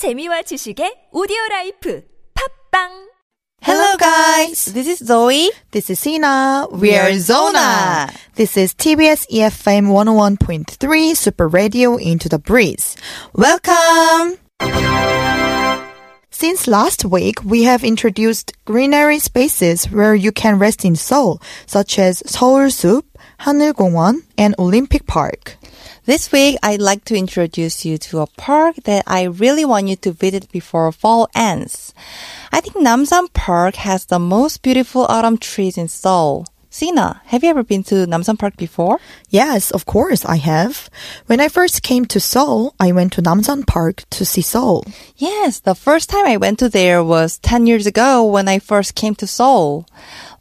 재미와 지식의 오디오 라이프 팝빵 Hello guys, this is Zoe. This is Sina. We are Zona. This is TBS EFM 101.3 Super Radio Into the Breeze. Welcome. Since last week, we have introduced greenery spaces where you can rest in Seoul, such as Seoul Soup, 하늘공원, and Olympic Park. This week, I'd like to introduce you to a park that I really want you to visit before fall ends. I think Namsan Park has the most beautiful autumn trees in Seoul. Sina, have you ever been to Namsan Park before? Yes, of course, I have. When I first came to Seoul, I went to Namsan Park to see Seoul. Yes, the first time I went to there was 10 years ago when I first came to Seoul.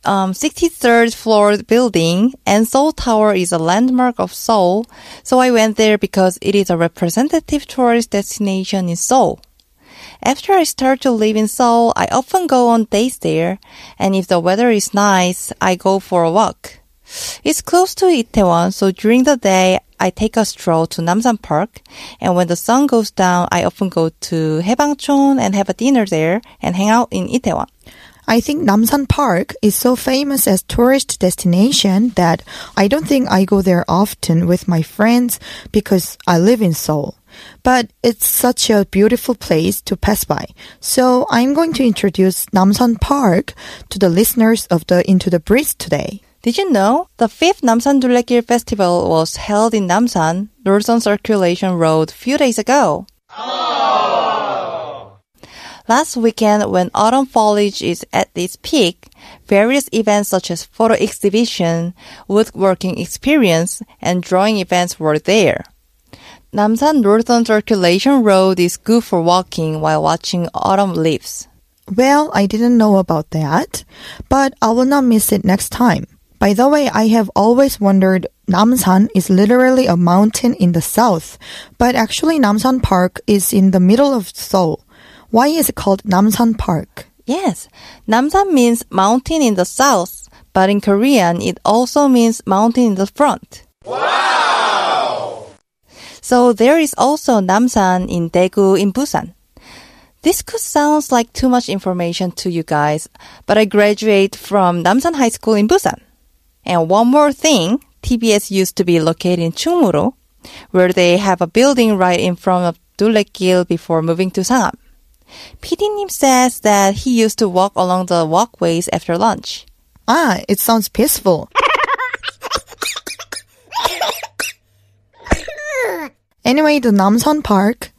Um, 63rd floor building and Seoul Tower is a landmark of Seoul, so I went there because it is a representative tourist destination in Seoul. After I start to live in Seoul, I often go on days there, and if the weather is nice, I go for a walk. It's close to Itaewon, so during the day, I take a stroll to Namsan Park, and when the sun goes down, I often go to Haebangchon and have a dinner there and hang out in Itaewon. I think Namsan Park is so famous as tourist destination that I don't think I go there often with my friends because I live in Seoul. But it's such a beautiful place to pass by. So I'm going to introduce Namsan Park to the listeners of the Into the Breeze today. Did you know the fifth Namsan 길 Festival was held in Namsan, Northern Circulation Road, few days ago? Last weekend, when autumn foliage is at its peak, various events such as photo exhibition, woodworking experience, and drawing events were there. Namsan Northern Circulation Road is good for walking while watching autumn leaves. Well, I didn't know about that, but I will not miss it next time. By the way, I have always wondered Namsan is literally a mountain in the south, but actually Namsan Park is in the middle of Seoul. Why is it called Namsan Park? Yes, Namsan means mountain in the south, but in Korean it also means mountain in the front. Wow! So there is also Namsan in Daegu in Busan. This could sound like too much information to you guys, but I graduate from Namsan High School in Busan. And one more thing, TBS used to be located in Chungmuro, where they have a building right in front of Dulegil before moving to Sangam. PD님 says that he used to walk along the walkways after lunch. Ah, it sounds peaceful. anyway, the Namsan Park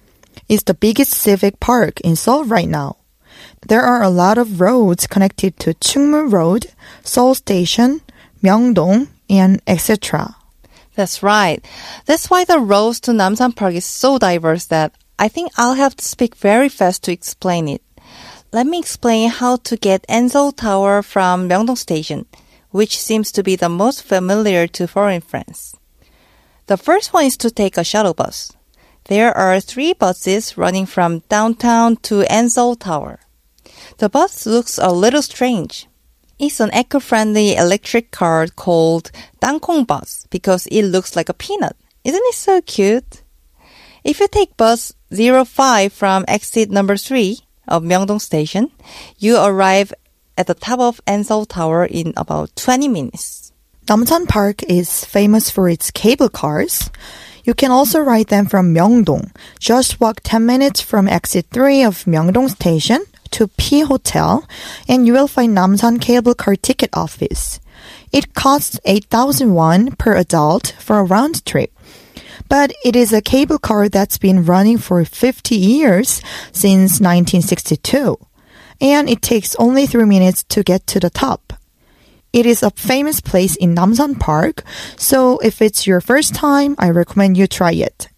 is the biggest civic park in Seoul right now. There are a lot of roads connected to Chungmun Road, Seoul Station, Myeongdong, and etc. That's right. That's why the roads to Namsan Park is so diverse that I think I'll have to speak very fast to explain it. Let me explain how to get N Seoul Tower from Myeongdong Station, which seems to be the most familiar to foreign friends. The first one is to take a shuttle bus. There are three buses running from downtown to N Seoul Tower. The bus looks a little strange. It's an eco-friendly electric car called Dangkong bus because it looks like a peanut. Isn't it so cute? If you take bus 05 from exit number 3 of Myeongdong Station, you arrive at the top of N Seoul Tower in about 20 minutes. Namsan Park is famous for its cable cars. You can also ride them from Myeongdong. Just walk 10 minutes from exit 3 of Myeongdong Station to P Hotel and you will find Namsan Cable Car Ticket Office. It costs 8,000 won per adult for a round trip. But it is a cable car that's been running for 50 years since 1962. And it takes only 3 minutes to get to the top. It is a famous place in Namsan Park, so if it's your first time, I recommend you try it.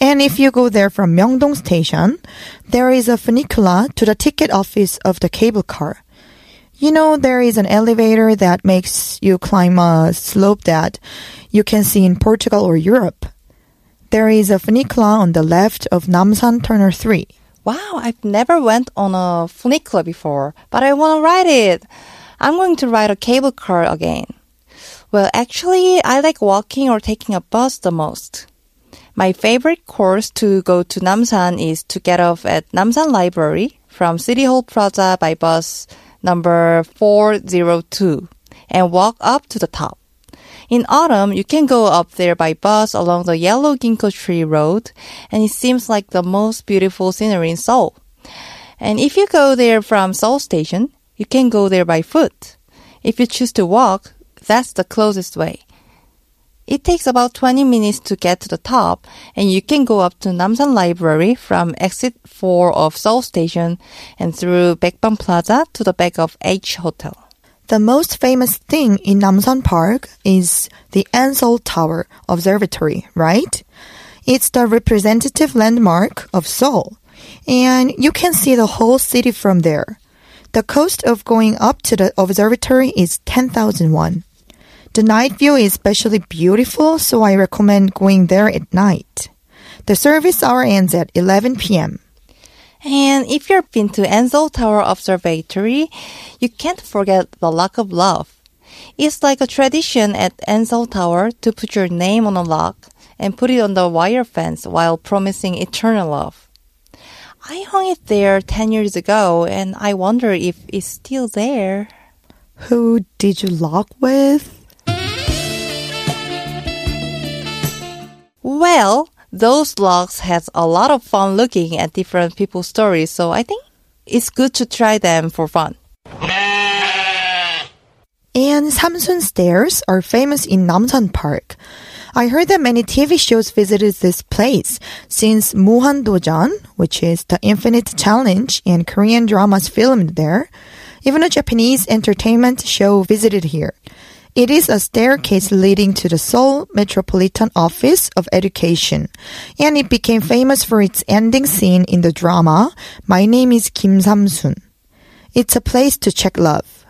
And if you go there from Myeongdong Station, there is a funicular to the ticket office of the cable car. You know, there is an elevator that makes you climb a slope that you can see in Portugal or Europe. There is a funicular on the left of Namsan Tunnel 3. Wow, I've never went on a funicular before, but I want to ride it. I'm going to ride a cable car again. Well, actually, I like walking or taking a bus the most. My favorite course to go to Namsan is to get off at Namsan Library from City Hall Plaza by bus number 402 and walk up to the top. In autumn, you can go up there by bus along the yellow ginkgo tree road, and it seems like the most beautiful scenery in Seoul. And if you go there from Seoul Station, you can go there by foot. If you choose to walk, that's the closest way. It takes about 20 minutes to get to the top, and you can go up to Namsan Library from exit 4 of Seoul Station and through Baekbeom Plaza to the back of H Hotel. The most famous thing in Namsan Park is the N Seoul Tower Observatory, right? It's the representative landmark of Seoul, and you can see the whole city from there. The cost of going up to the observatory is 10,000 won. The night view is especially beautiful, so I recommend going there at night. The service hour ends at 11 p.m. And if you've been to N Seoul Tower Observatory, you can't forget the lock of love. It's like a tradition at N Seoul Tower to put your name on a lock and put it on the wire fence while promising eternal love. I hung it there 10 years ago and I wonder if it's still there. Who did you lock with? Well, those logs has a lot of fun looking at different people's stories, so I think it's good to try them for fun. And Samsun Stairs are famous in Namsan Park. I heard that many TV shows visited this place since Muhan Dojeon, which is the Infinite Challenge, and Korean dramas filmed there. Even a Japanese entertainment show visited here. It is a staircase leading to the Seoul Metropolitan Office of Education, and it became famous for its ending scene in the drama My Name is Kim Samsun. It's a place to check love.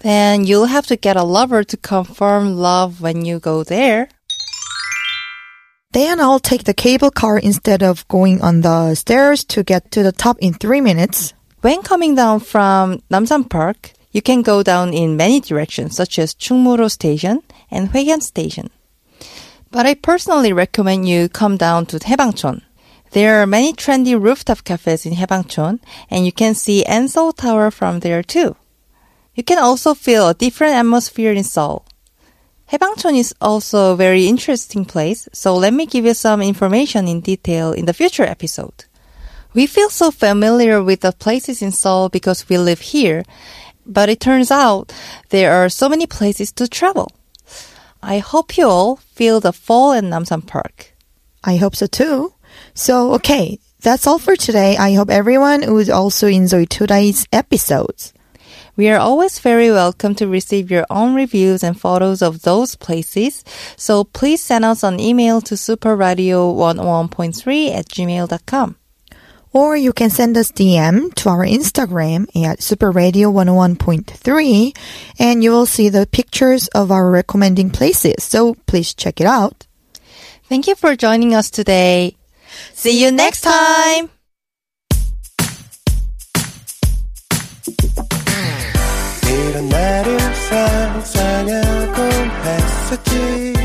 Then you'll have to get a lover to confirm love when you go there. Then I'll take the cable car instead of going on the stairs to get to the top in three minutes. When coming down from Namsan Park, you can go down in many directions, such as Chungmuro Station and Hoehyeon Station. But I personally recommend you come down to Haebangchon. There are many trendy rooftop cafes in Haebangchon, and you can see N Seoul Tower from there too. You can also feel a different atmosphere in Seoul. Haebangchon is also a very interesting place, so let me give you some information in detail in the future episode. We feel so familiar with the places in Seoul because we live here, but it turns out there are so many places to travel. I hope you all feel the fall in Namsan Park. I hope so too. So, okay, that's all for today. I hope everyone would also enjoy today's episodes. We are always very welcome to receive your own reviews and photos of those places. So please send us an email to superradio101.3 at gmail.com Or you can send us DM to our Instagram at superradio101.3 and you will see the pictures of our recommending places. So please check it out. Thank you for joining us today. See you next time! 이런 날을 상상하곤 했었지